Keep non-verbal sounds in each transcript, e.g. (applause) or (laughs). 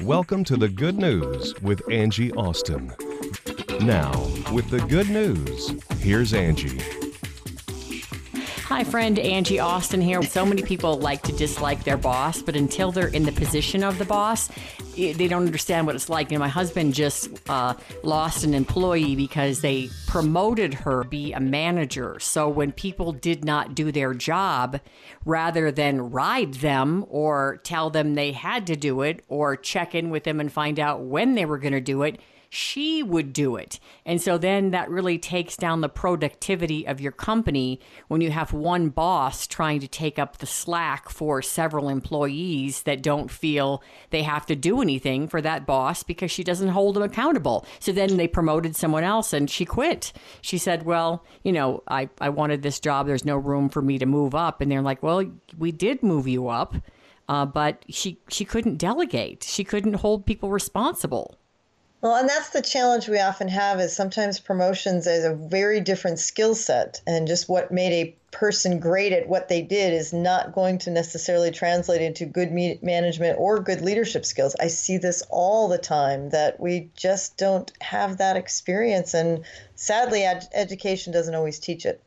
Welcome to the good news with Angie Austin. Now, with the good news, here's Angie. Hi, friend Angie Austin here. So many people like to dislike their boss, but until they're in the position of the boss, they don't understand what it's like. Know, my husband just uh, lost an employee because they promoted her to be a manager. So when people did not do their job, rather than ride them or tell them they had to do it or check in with them and find out when they were going to do it, she would do it. And so then that really takes down the productivity of your company when you have one boss trying to take up the slack for several employees that don't feel they have to do anything for that boss because she doesn't hold them accountable. So then they promoted someone else and she quit. She said, Well, you know, I, I wanted this job. There's no room for me to move up. And they're like, Well, we did move you up. Uh, but she she couldn't delegate. She couldn't hold people responsible. Well, and that's the challenge we often have is sometimes promotions is a very different skill set and just what made a person great at what they did is not going to necessarily translate into good management or good leadership skills. I see this all the time that we just don't have that experience and sadly ed- education doesn't always teach it.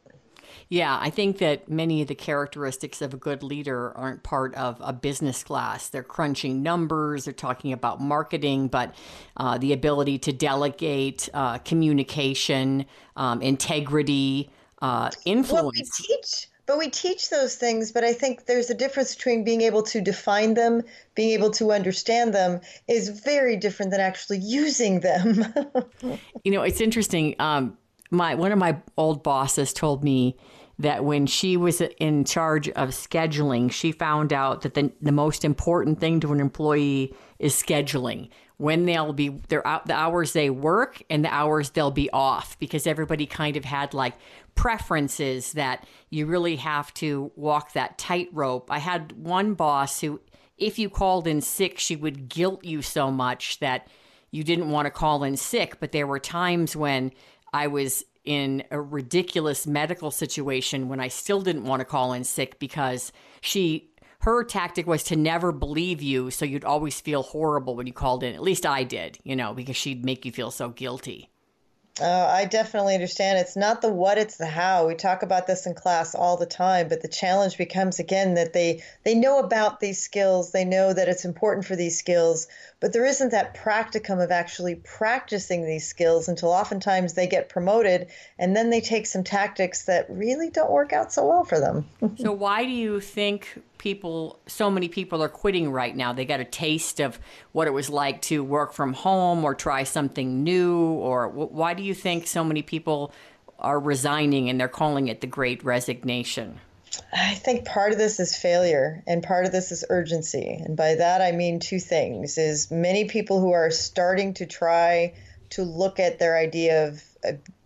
Yeah, I think that many of the characteristics of a good leader aren't part of a business class. They're crunching numbers, they're talking about marketing, but uh, the ability to delegate, uh, communication, um, integrity, uh, influence. Well, we teach but we teach those things but i think there's a difference between being able to define them being able to understand them is very different than actually (laughs) using them you know it's interesting um, my one of my old bosses told me that when she was in charge of scheduling, she found out that the, the most important thing to an employee is scheduling. When they'll be their the hours they work and the hours they'll be off because everybody kind of had like preferences that you really have to walk that tightrope. I had one boss who if you called in sick, she would guilt you so much that you didn't want to call in sick, but there were times when I was in a ridiculous medical situation when I still didn't want to call in sick because she her tactic was to never believe you so you'd always feel horrible when you called in. At least I did, you know, because she'd make you feel so guilty. Uh, I definitely understand. It's not the what, it's the how. We talk about this in class all the time, but the challenge becomes again that they they know about these skills, they know that it's important for these skills, but there isn't that practicum of actually practicing these skills until oftentimes they get promoted and then they take some tactics that really don't work out so well for them. so why do you think people, so many people are quitting right now. They got a taste of what it was like to work from home or try something new. Or why do you think so many people are resigning and they're calling it the great resignation? I think part of this is failure and part of this is urgency. And by that I mean two things is many people who are starting to try to look at their idea of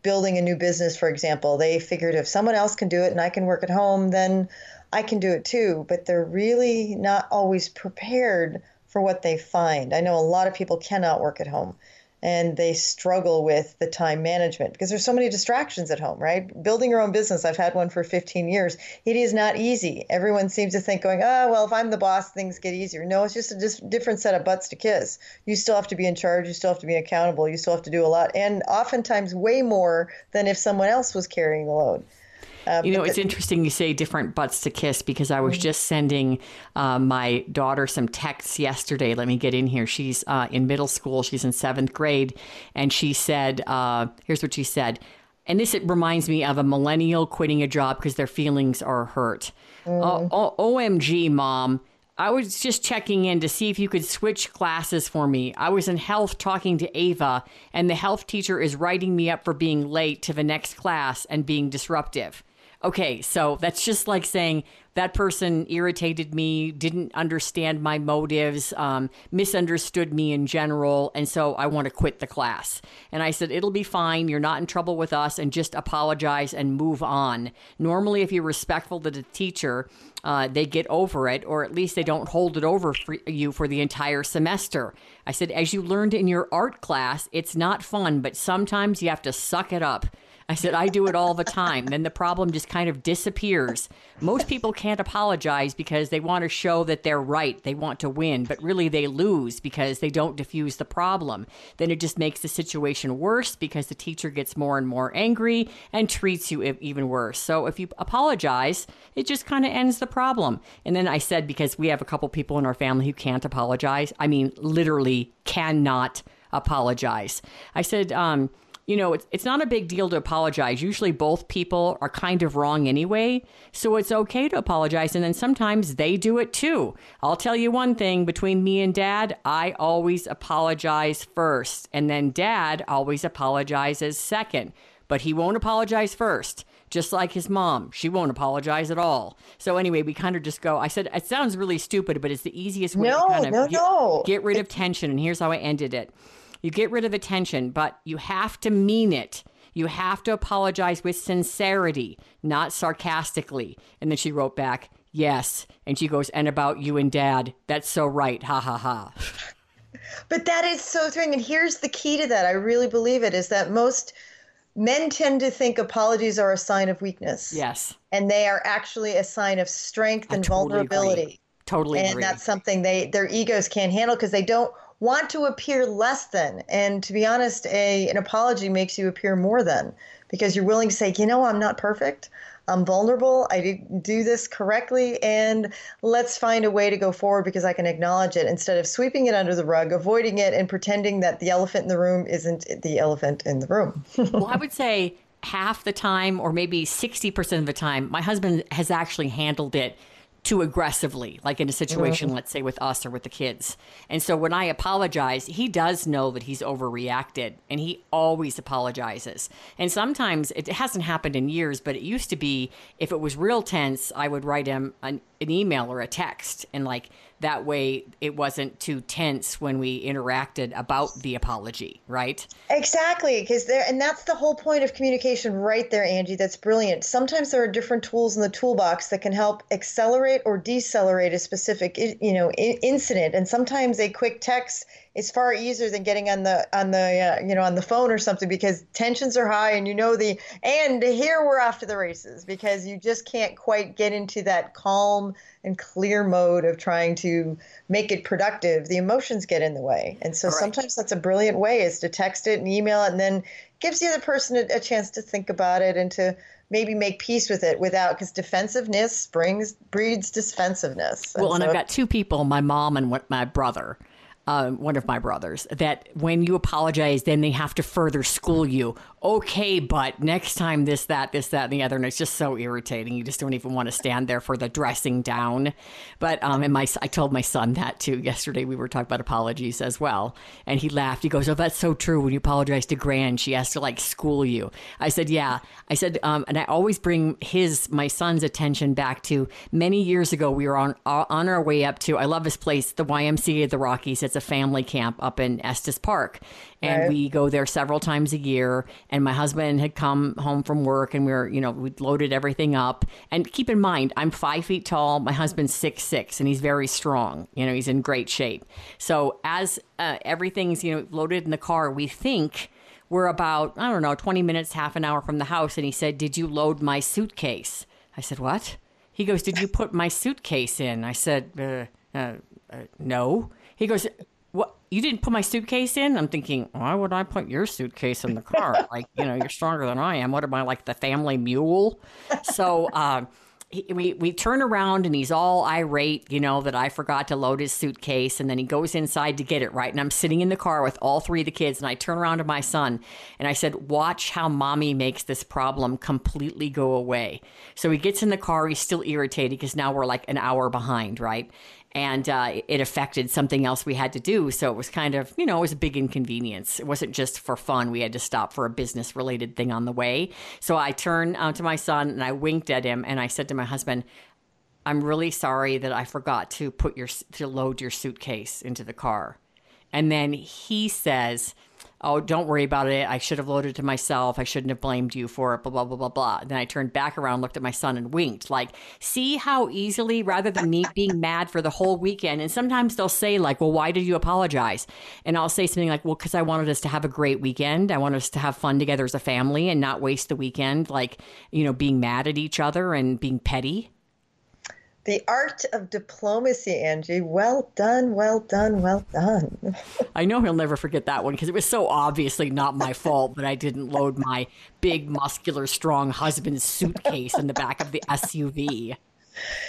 building a new business for example, they figured if someone else can do it and I can work at home then I can do it too, but they're really not always prepared for what they find. I know a lot of people cannot work at home and they struggle with the time management because there's so many distractions at home, right? Building your own business, I've had one for 15 years. It is not easy. Everyone seems to think going, oh, well, if I'm the boss, things get easier. No, it's just a different set of butts to kiss. You still have to be in charge. You still have to be accountable. You still have to do a lot. And oftentimes way more than if someone else was carrying the load. Uh, you know, it's interesting you say different butts to kiss because I was mm-hmm. just sending uh, my daughter some texts yesterday. Let me get in here. She's uh, in middle school, she's in seventh grade. And she said, uh, here's what she said. And this it reminds me of a millennial quitting a job because their feelings are hurt. Mm. OMG, mom. I was just checking in to see if you could switch classes for me. I was in health talking to Ava, and the health teacher is writing me up for being late to the next class and being disruptive. Okay, so that's just like saying that person irritated me, didn't understand my motives, um, misunderstood me in general, and so I want to quit the class. And I said, It'll be fine. You're not in trouble with us, and just apologize and move on. Normally, if you're respectful to the teacher, uh, they get over it, or at least they don't hold it over for you for the entire semester. I said, As you learned in your art class, it's not fun, but sometimes you have to suck it up. I said, I do it all the time. Then the problem just kind of disappears. Most people can't apologize because they want to show that they're right. They want to win, but really they lose because they don't diffuse the problem. Then it just makes the situation worse because the teacher gets more and more angry and treats you even worse. So if you apologize, it just kind of ends the problem. And then I said, because we have a couple people in our family who can't apologize, I mean, literally cannot apologize. I said, um, you know, it's, it's not a big deal to apologize. Usually both people are kind of wrong anyway. So it's okay to apologize. And then sometimes they do it too. I'll tell you one thing between me and dad, I always apologize first. And then dad always apologizes second. But he won't apologize first just like his mom. She won't apologize at all. So anyway, we kind of just go. I said it sounds really stupid, but it's the easiest way no, to kind of no, get, no. get rid of tension. And here's how I ended it. You get rid of the tension, but you have to mean it. You have to apologize with sincerity, not sarcastically. And then she wrote back, Yes. And she goes, And about you and dad. That's so right. Ha ha ha. But that is so thrilling. And here's the key to that. I really believe it is that most men tend to think apologies are a sign of weakness. Yes. And they are actually a sign of strength and totally vulnerability. Agree. Totally and agree. that's something they their egos can't handle because they don't want to appear less than. And to be honest, a an apology makes you appear more than because you're willing to say, you know, I'm not perfect. I'm vulnerable. I didn't do this correctly, and let's find a way to go forward because I can acknowledge it instead of sweeping it under the rug, avoiding it, and pretending that the elephant in the room isn't the elephant in the room. (laughs) well, I would say half the time, or maybe 60% of the time, my husband has actually handled it too aggressively, like in a situation, mm-hmm. let's say with us or with the kids. And so when I apologize, he does know that he's overreacted and he always apologizes. And sometimes it hasn't happened in years, but it used to be if it was real tense, I would write him an, an email or a text and like, that way it wasn't too tense when we interacted about the apology right? Exactly because there and that's the whole point of communication right there angie that's brilliant. Sometimes there are different tools in the toolbox that can help accelerate or decelerate a specific you know incident and sometimes a quick text is far easier than getting on the on the uh, you know on the phone or something because tensions are high and you know the and here we're off to the races because you just can't quite get into that calm and clear mode of trying to make it productive. The emotions get in the way. And so right. sometimes that's a brilliant way is to text it and email it and then gives the other person a, a chance to think about it and to maybe make peace with it without because defensiveness brings breeds defensiveness. Well and so, i've got two people my mom and my brother um, one of my brothers, that when you apologize, then they have to further school you. Okay, but next time this, that, this, that, and the other, and it's just so irritating. You just don't even want to stand there for the dressing down. But um, and my I told my son that too yesterday. We were talking about apologies as well, and he laughed. He goes, "Oh, that's so true. When you apologize to Gran, she has to like school you." I said, "Yeah." I said, um, and I always bring his my son's attention back to many years ago. We were on on our way up to I love this place, the YMCA the Rockies. It's a family camp up in Estes Park. And right. we go there several times a year. And my husband had come home from work and we were, you know, we loaded everything up. And keep in mind, I'm five feet tall. My husband's six six, and he's very strong. You know, he's in great shape. So as uh, everything's, you know, loaded in the car, we think we're about, I don't know, 20 minutes, half an hour from the house. And he said, Did you load my suitcase? I said, What? He goes, Did you put my suitcase in? I said, uh, uh, uh, No. He goes, what you didn't put my suitcase in i'm thinking why would i put your suitcase in the car (laughs) like you know you're stronger than i am what am i like the family mule so uh, he, we, we turn around and he's all irate, you know, that I forgot to load his suitcase. And then he goes inside to get it right. And I'm sitting in the car with all three of the kids. And I turn around to my son and I said, Watch how mommy makes this problem completely go away. So he gets in the car. He's still irritated because now we're like an hour behind, right? And uh, it affected something else we had to do. So it was kind of, you know, it was a big inconvenience. It wasn't just for fun. We had to stop for a business related thing on the way. So I turned uh, to my son and I winked at him and I said to my husband, I'm really sorry that I forgot to put your to load your suitcase into the car. And then he says, oh, don't worry about it. I should have loaded to myself. I shouldn't have blamed you for it, blah, blah, blah, blah, blah. Then I turned back around, looked at my son, and winked. Like, see how easily, rather than me being mad for the whole weekend, and sometimes they'll say, like, well, why did you apologize? And I'll say something like, well, because I wanted us to have a great weekend. I wanted us to have fun together as a family and not waste the weekend, like, you know, being mad at each other and being petty. The art of diplomacy, Angie. Well done, well done, well done. I know he'll never forget that one because it was so obviously not my (laughs) fault that I didn't load my big, muscular, strong husband's suitcase in the back of the SUV.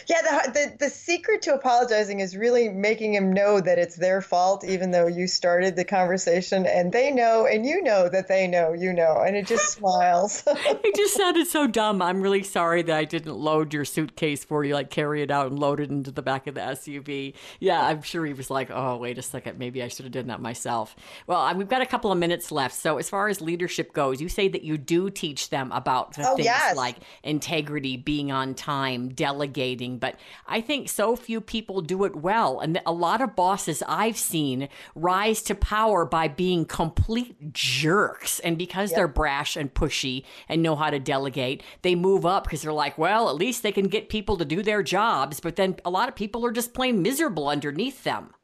Yeah, the, the the secret to apologizing is really making him know that it's their fault, even though you started the conversation, and they know, and you know that they know, you know, and it just (laughs) smiles. (laughs) it just sounded so dumb. I'm really sorry that I didn't load your suitcase for you, like carry it out and load it into the back of the SUV. Yeah, I'm sure he was like, oh, wait a second, maybe I should have done that myself. Well, uh, we've got a couple of minutes left. So as far as leadership goes, you say that you do teach them about the oh, things yes. like integrity, being on time, delegating delegating, but I think so few people do it well. And a lot of bosses I've seen rise to power by being complete jerks. And because yep. they're brash and pushy and know how to delegate, they move up because they're like, well, at least they can get people to do their jobs. But then a lot of people are just plain miserable underneath them.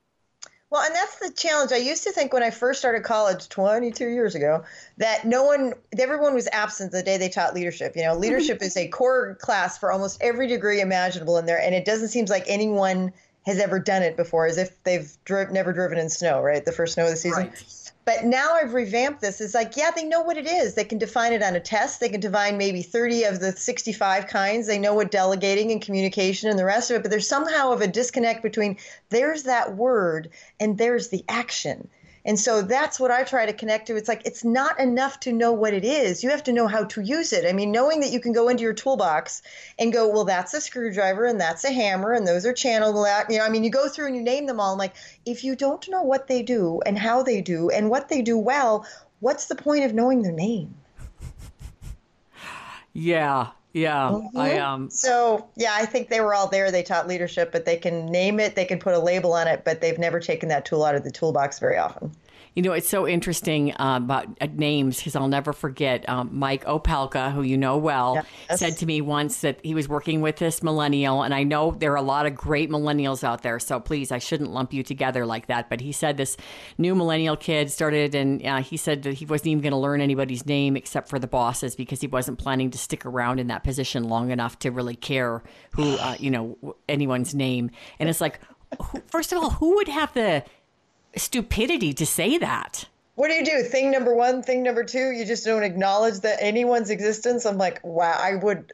Well, and that's the challenge. I used to think when I first started college 22 years ago that no one, everyone was absent the day they taught leadership. You know, mm-hmm. leadership is a core class for almost every degree imaginable in there, and it doesn't seem like anyone has ever done it before, as if they've dri- never driven in snow, right? The first snow of the season. Right. But now I've revamped this. It's like, yeah, they know what it is. They can define it on a test. They can define maybe 30 of the 65 kinds. They know what delegating and communication and the rest of it. But there's somehow of a disconnect between there's that word and there's the action. And so that's what I try to connect to. It's like it's not enough to know what it is. You have to know how to use it. I mean, knowing that you can go into your toolbox and go, well, that's a screwdriver and that's a hammer and those are channel you know, I mean, you go through and you name them all. I'm like, if you don't know what they do and how they do and what they do well, what's the point of knowing their name? (laughs) Yeah, yeah, mm-hmm. I um. So yeah, I think they were all there. They taught leadership, but they can name it, they can put a label on it, but they've never taken that tool out of the toolbox very often. You know, it's so interesting uh, about uh, names because I'll never forget um, Mike Opelka, who you know well, yes. said to me once that he was working with this millennial. And I know there are a lot of great millennials out there. So please, I shouldn't lump you together like that. But he said this new millennial kid started, and uh, he said that he wasn't even going to learn anybody's name except for the bosses because he wasn't planning to stick around in that position long enough to really care who, uh, you know, anyone's name. And it's like, first of all, who would have the stupidity to say that. What do you do? Thing number one, thing number two, you just don't acknowledge that anyone's existence. I'm like, wow, I would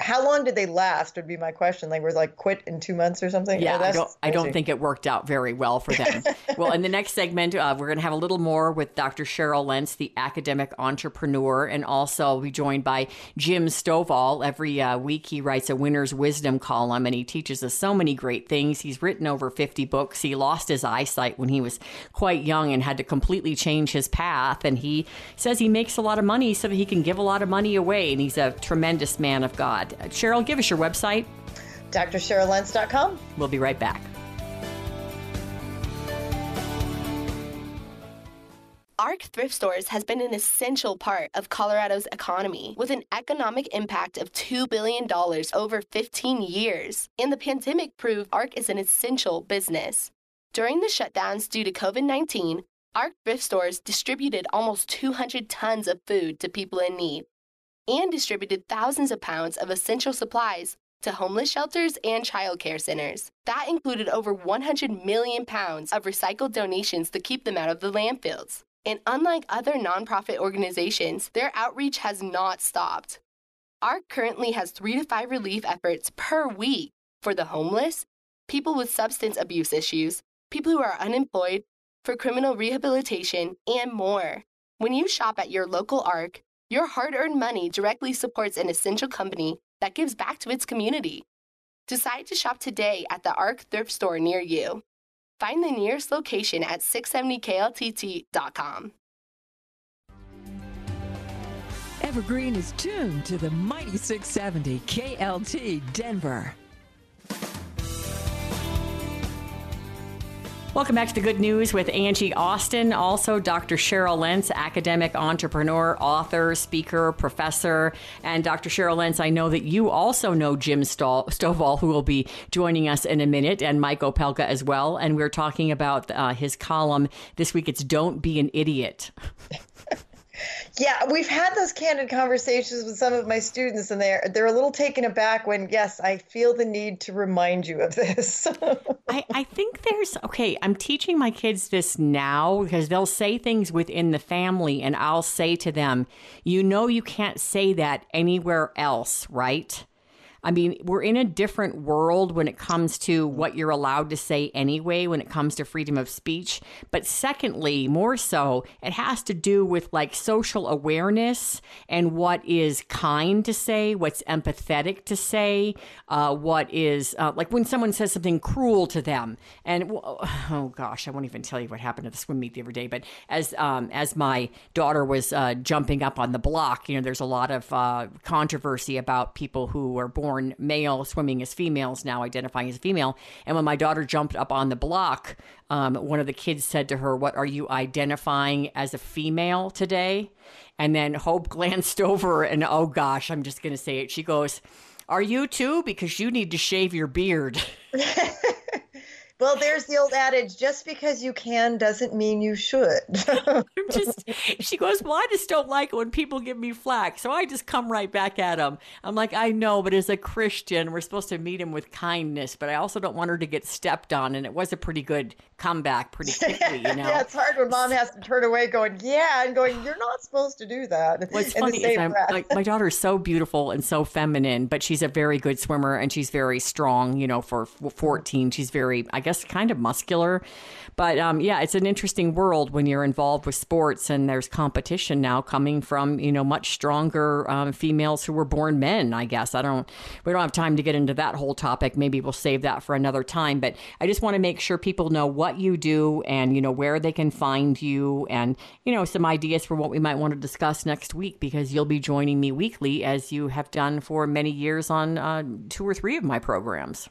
how long did they last would be my question. Like was like quit in two months or something? Yeah oh, I, don't, I don't think it worked out very well for them. (laughs) Well in the next segment uh, we're going to have a little more with dr cheryl lentz the academic entrepreneur and also we joined by jim stovall. Every uh, week he writes a winner's wisdom column and he teaches us so many great things. He's written over 50 books. He lost his eyesight when he was quite young and had to completely change his path and he says he makes a lot of money so that he can give a lot of money away and he's a tremendous man of god Cheryl, give us your website. drcheryllentz.com. We'll be right back. ARC thrift stores has been an essential part of Colorado's economy with an economic impact of $2 billion over 15 years. And the pandemic proved ARC is an essential business. During the shutdowns due to COVID 19, ARC thrift stores distributed almost 200 tons of food to people in need and distributed thousands of pounds of essential supplies to homeless shelters and childcare centers. That included over 100 million pounds of recycled donations to keep them out of the landfills. And unlike other nonprofit organizations, their outreach has not stopped. ARC currently has three to five relief efforts per week for the homeless, people with substance abuse issues, people who are unemployed, for criminal rehabilitation, and more. When you shop at your local ARC, your hard earned money directly supports an essential company that gives back to its community. Decide to shop today at the ARC thrift store near you. Find the nearest location at 670kltt.com. Evergreen is tuned to the mighty 670 KLTT Denver. Welcome back to the good news with Angie Austin, also Dr. Cheryl Lentz, academic entrepreneur, author, speaker, professor. And Dr. Cheryl Lentz, I know that you also know Jim Stovall, who will be joining us in a minute, and Mike Opelka as well. And we're talking about uh, his column this week. It's Don't Be an Idiot. (laughs) Yeah, we've had those candid conversations with some of my students, and they're they're a little taken aback when, yes, I feel the need to remind you of this. (laughs) I, I think there's okay. I'm teaching my kids this now because they'll say things within the family, and I'll say to them, "You know, you can't say that anywhere else, right?" I mean, we're in a different world when it comes to what you're allowed to say anyway, when it comes to freedom of speech. But secondly, more so, it has to do with like social awareness and what is kind to say, what's empathetic to say, uh, what is uh, like when someone says something cruel to them. And (sighs) oh gosh, I won't even tell you what happened at the swim meet the other day. But as um, as my daughter was uh, jumping up on the block, you know, there's a lot of uh, controversy about people who are born born male swimming as females now identifying as female. And when my daughter jumped up on the block, um, one of the kids said to her, What are you identifying as a female today? And then Hope (laughs) glanced over and, oh gosh, I'm just going to say it. She goes, Are you too? Because you need to shave your beard. (laughs) Well, there's the old adage: just because you can doesn't mean you should. (laughs) I'm just. She goes, "Well, I just don't like it when people give me flack, so I just come right back at them." I'm like, "I know, but as a Christian, we're supposed to meet him with kindness, but I also don't want her to get stepped on." And it was a pretty good comeback, pretty (laughs) quickly, you know. yeah, it's hard when mom has to turn away, going, "Yeah," and going, "You're not supposed to do that." What's (laughs) funny is I'm, like my daughter is so beautiful and so feminine, but she's a very good swimmer and she's very strong. You know, for 14, she's very, I guess guess, kind of muscular. But um, yeah, it's an interesting world when you're involved with sports and there's competition now coming from, you know, much stronger um, females who were born men, I guess. I don't, we don't have time to get into that whole topic. Maybe we'll save that for another time. But I just want to make sure people know what you do and, you know, where they can find you and, you know, some ideas for what we might want to discuss next week because you'll be joining me weekly as you have done for many years on uh, two or three of my programs.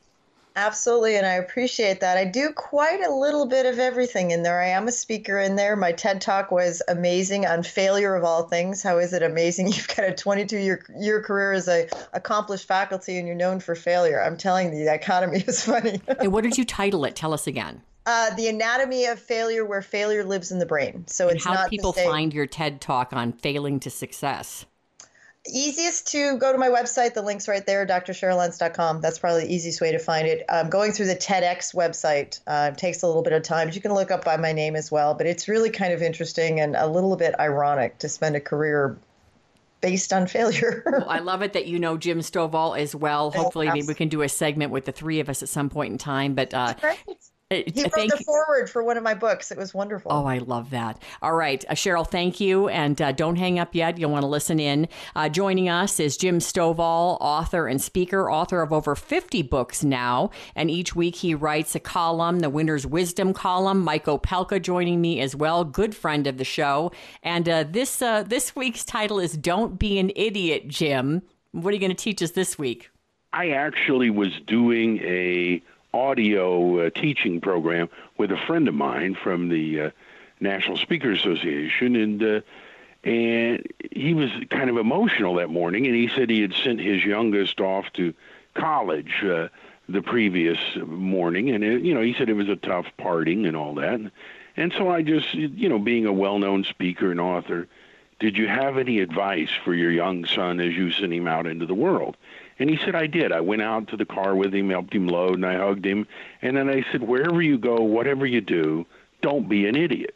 Absolutely, and I appreciate that. I do quite a little bit of everything in there. I am a speaker in there. My TED talk was amazing on failure of all things. How is it amazing? (laughs) You've got a 22 year year career as a accomplished faculty, and you're known for failure. I'm telling you, the economy (laughs) is funny. hey, what did you title it? Tell us again. Uh, the anatomy of failure, where failure lives in the brain. So and it's how not people say, find your TED talk on failing to success easiest to go to my website. The link's right there, drcheryllentz.com. That's probably the easiest way to find it. Um, going through the TEDx website uh, takes a little bit of time. But You can look up by my name as well, but it's really kind of interesting and a little bit ironic to spend a career based on failure. (laughs) well, I love it that you know Jim Stovall as well. Hopefully, maybe we can do a segment with the three of us at some point in time. But uh, he wrote thank the foreword for one of my books. It was wonderful. Oh, I love that. All right, uh, Cheryl, thank you. And uh, don't hang up yet. You'll want to listen in. Uh, joining us is Jim Stovall, author and speaker, author of over 50 books now. And each week he writes a column, the Winner's Wisdom column. Mike Opelka joining me as well, good friend of the show. And uh, this, uh, this week's title is Don't Be an Idiot, Jim. What are you going to teach us this week? I actually was doing a audio uh, teaching program with a friend of mine from the uh, National Speakers Association, and uh, and he was kind of emotional that morning, and he said he had sent his youngest off to college uh, the previous morning, and it, you know he said it was a tough parting and all that, and, and so I just you know being a well-known speaker and author. Did you have any advice for your young son as you sent him out into the world? And he said, I did. I went out to the car with him, helped him load, and I hugged him. And then I said, wherever you go, whatever you do, don't be an idiot.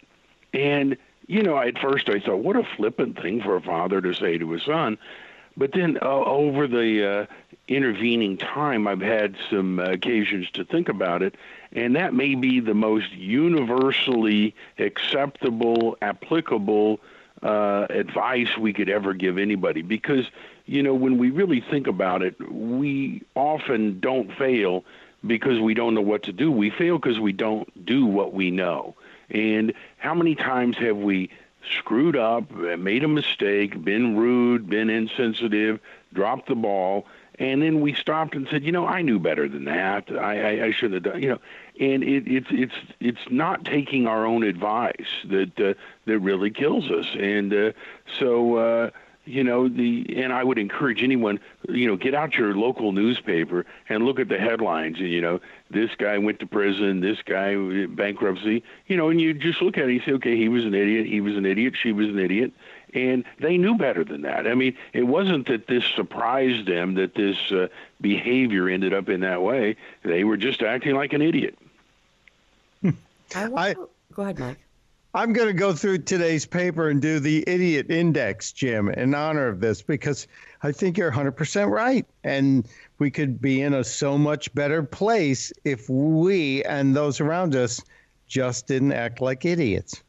And, you know, at first I thought, what a flippant thing for a father to say to his son. But then uh, over the uh, intervening time, I've had some uh, occasions to think about it, and that may be the most universally acceptable, applicable uh, advice we could ever give anybody because you know when we really think about it, we often don't fail because we don't know what to do. We fail because we don't do what we know. And how many times have we screwed up, made a mistake, been rude, been insensitive, dropped the ball, and then we stopped and said, you know, I knew better than that. I, I, I should have done, you know. And it, it's it's it's not taking our own advice that uh, that really kills us. And uh, so uh, you know the and I would encourage anyone you know get out your local newspaper and look at the headlines and you know this guy went to prison this guy bankruptcy you know and you just look at it and you say okay he was an idiot he was an idiot she was an idiot and they knew better than that. I mean it wasn't that this surprised them that this uh, behavior ended up in that way. They were just acting like an idiot. I, I go ahead Mike I'm going to go through today's paper and do the idiot index, Jim, in honor of this, because I think you're 100% right. And we could be in a so much better place if we and those around us just didn't act like idiots.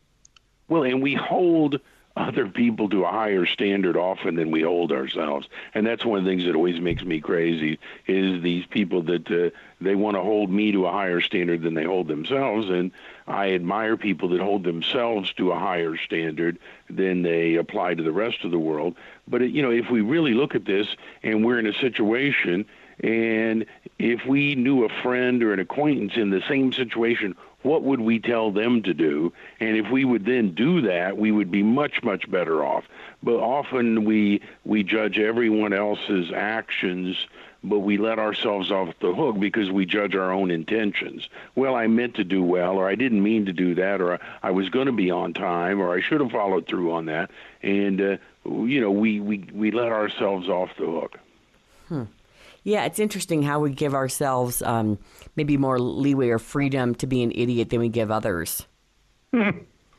Well, and we hold other people to a higher standard often than we hold ourselves and that's one of the things that always makes me crazy is these people that uh, they want to hold me to a higher standard than they hold themselves and i admire people that hold themselves to a higher standard than they apply to the rest of the world but you know if we really look at this and we're in a situation and if we knew a friend or an acquaintance in the same situation what would we tell them to do? And if we would then do that, we would be much, much better off. But often we we judge everyone else's actions, but we let ourselves off the hook because we judge our own intentions. Well, I meant to do well, or I didn't mean to do that, or I was going to be on time, or I should have followed through on that. And uh, you know, we we we let ourselves off the hook. Hmm. Yeah, it's interesting how we give ourselves um, maybe more leeway or freedom to be an idiot than we give others.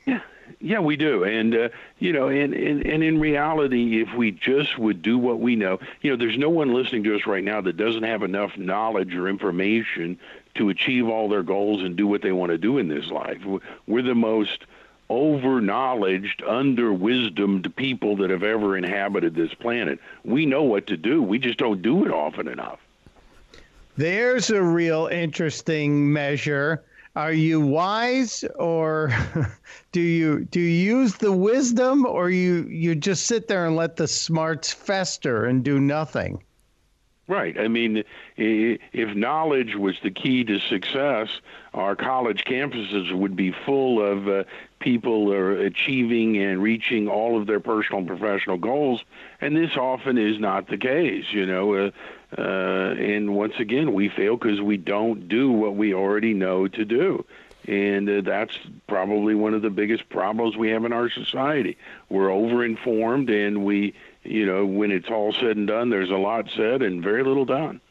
Yeah, yeah, we do, and uh, you know, and, and and in reality, if we just would do what we know, you know, there's no one listening to us right now that doesn't have enough knowledge or information to achieve all their goals and do what they want to do in this life. We're the most over knowledged, under wisdomed people that have ever inhabited this planet. We know what to do, we just don't do it often enough. There's a real interesting measure. Are you wise or (laughs) do you do you use the wisdom or you you just sit there and let the smarts fester and do nothing? Right. I mean, if knowledge was the key to success, our college campuses would be full of uh, people are achieving and reaching all of their personal and professional goals, and this often is not the case. You know, uh, uh, and once again, we fail because we don't do what we already know to do. And uh, that's probably one of the biggest problems we have in our society. We're overinformed, and we, you know, when it's all said and done, there's a lot said and very little done.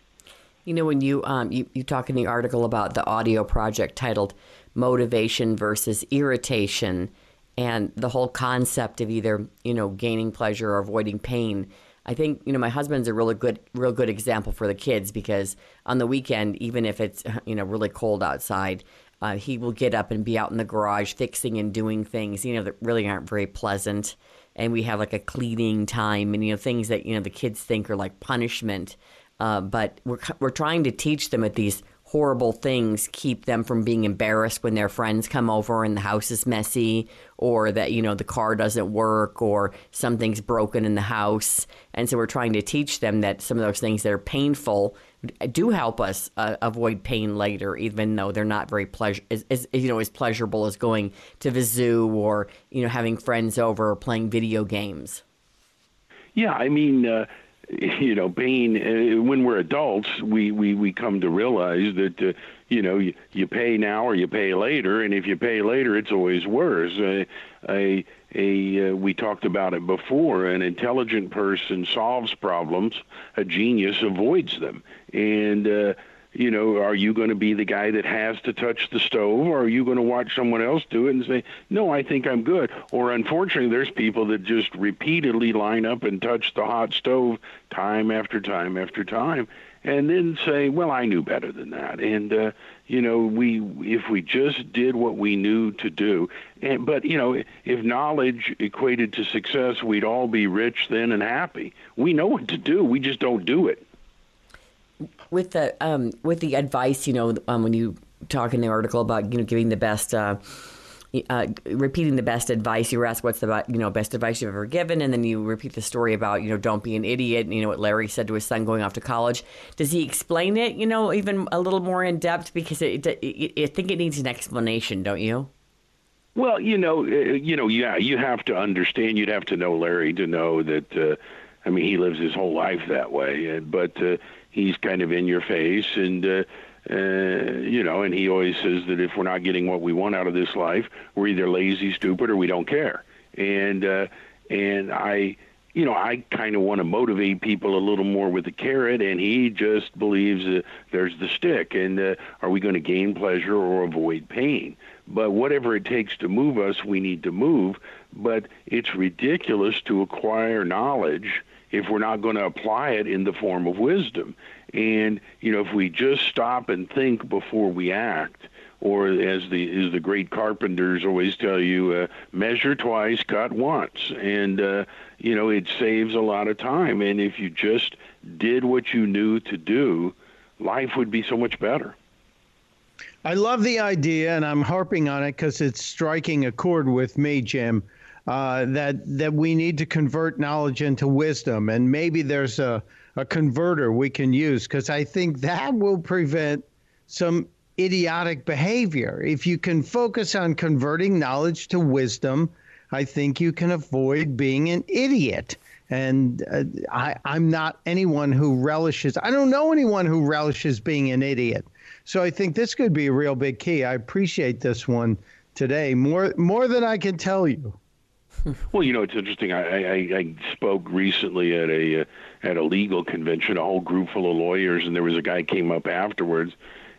You know, when you um, you, you talk in the article about the audio project titled motivation versus irritation and the whole concept of either you know gaining pleasure or avoiding pain i think you know my husband's a really good real good example for the kids because on the weekend even if it's you know really cold outside uh, he will get up and be out in the garage fixing and doing things you know that really aren't very pleasant. And we have like a cleaning time and you know things that you know the kids think are like punishment. Uh, but we're we're trying to teach them at these horrible things keep them from being embarrassed when their friends come over and the house is messy or that you know the car doesn't work or something's broken in the house. And so we're trying to teach them that some of those things that are painful do help us uh, avoid pain later even though they're not very pleasure as, you know as pleasurable as going to the zoo or you know having friends over or playing video games. Yeah i mean uh (laughs) you know, pain. Uh, when we're adults, we we we come to realize that uh, you know you, you pay now or you pay later, and if you pay later, it's always worse. Uh, a a uh, we talked about it before. An intelligent person solves problems. A genius avoids them, and. You know, are you going to be the guy that has to touch the stove, or are you going to watch someone else do it and say, no, I think I'm good? Or unfortunately, there's people that just repeatedly line up and touch the hot stove time after time after time, and then say, well, I knew better than that. And, uh, you know, we if we just did what we knew to do, and but you know, if knowledge equated to success, we'd all be rich then and happy. We know what to do, we just don't do it. With the um, with the advice, you know, um, when you talk in the article about you know giving the best. Uh, uh, repeating the best advice. You were asked what's the you know best advice you've ever given, and then you repeat the story about you know don't be an idiot. You know what Larry said to his son going off to college. Does he explain it? You know even a little more in depth because it, it, it, I think it needs an explanation, don't you? Well, you know, uh, you know, yeah, you have to understand. You'd have to know Larry to know that. Uh, I mean, he lives his whole life that way, but uh, he's kind of in your face and. Uh, uh, you know, and he always says that if we're not getting what we want out of this life, we're either lazy, stupid, or we don't care. And uh, and I, you know, I kind of want to motivate people a little more with the carrot, and he just believes that there's the stick. And uh, are we going to gain pleasure or avoid pain? But whatever it takes to move us, we need to move. But it's ridiculous to acquire knowledge if we're not going to apply it in the form of wisdom. And you know, if we just stop and think before we act, or as the as the great carpenters always tell you, uh, measure twice, cut once, and uh, you know it saves a lot of time. And if you just did what you knew to do, life would be so much better. I love the idea, and I'm harping on it because it's striking a chord with me, Jim. Uh, that that we need to convert knowledge into wisdom, and maybe there's a a converter we can use because I think that will prevent some idiotic behavior. If you can focus on converting knowledge to wisdom, I think you can avoid being an idiot. And uh, I, I'm not anyone who relishes, I don't know anyone who relishes being an idiot. So I think this could be a real big key. I appreciate this one today more more than I can tell you. Well, you know, it's interesting. I, I, I spoke recently at a uh, at a legal convention, a whole group full of lawyers, and there was a guy came up afterwards,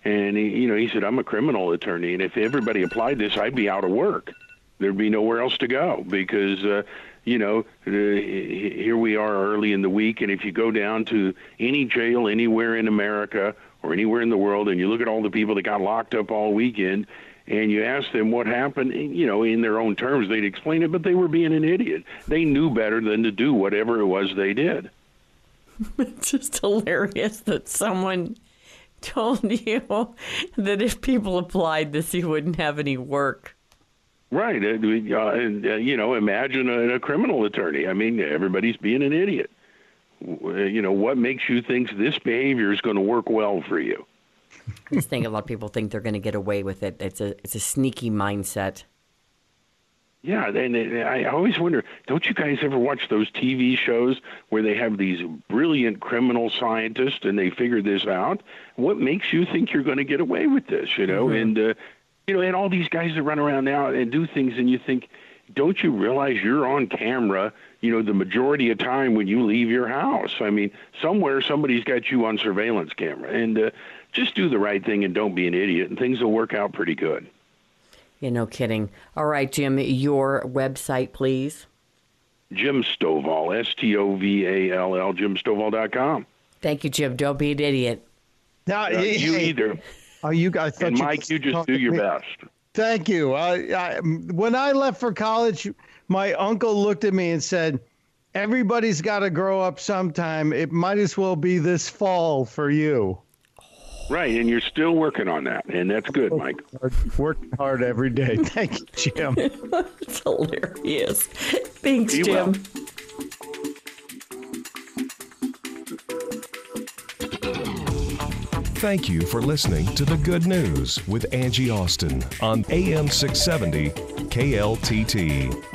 and he, you know, he said, "I'm a criminal attorney, and if everybody applied this, I'd be out of work. There'd be nowhere else to go because." Uh, you know, uh, here we are early in the week, and if you go down to any jail anywhere in America or anywhere in the world, and you look at all the people that got locked up all weekend, and you ask them what happened, you know, in their own terms, they'd explain it, but they were being an idiot. They knew better than to do whatever it was they did. (laughs) it's just hilarious that someone told (laughs) you that if people applied this, you wouldn't have any work. Right. Uh, uh, and, uh, you know, imagine a, a, criminal attorney. I mean, everybody's being an idiot. Uh, you know, what makes you think this behavior is going to work well for you? I just think a lot of people think they're going to get away with it. It's a it's a sneaky mindset. Yeah, and I always wonder, don't you guys ever watch those TV shows where they have these brilliant criminal scientists and they figure this out? What makes you think you're going to get away with this? You know, mm-hmm. and uh, you know, and all these guys that run around now and do things, and you think, don't you realize you're on camera? You know, the majority of time when you leave your house. I mean, somewhere somebody's got you on surveillance camera, and uh, just do the right thing and don't be an idiot, and things will work out pretty good. Yeah, no kidding. All right, Jim, your website, please. Jim Stovall, S T O V A L L, jimstovall.com. Thank you, Jim. Don't be an idiot. No, uh, you either. Oh, you guys. And Mike, you just do your me. best. Thank you. I, I, when I left for college, my uncle looked at me and said, "Everybody's got to grow up sometime. It might as well be this fall for you." Right, and you're still working on that, and that's good, Mike. Working hard every day. (laughs) Thank you, Jim. (laughs) it's hilarious. Thanks, Be Jim. Well. Thank you for listening to The Good News with Angie Austin on AM 670 KLTT.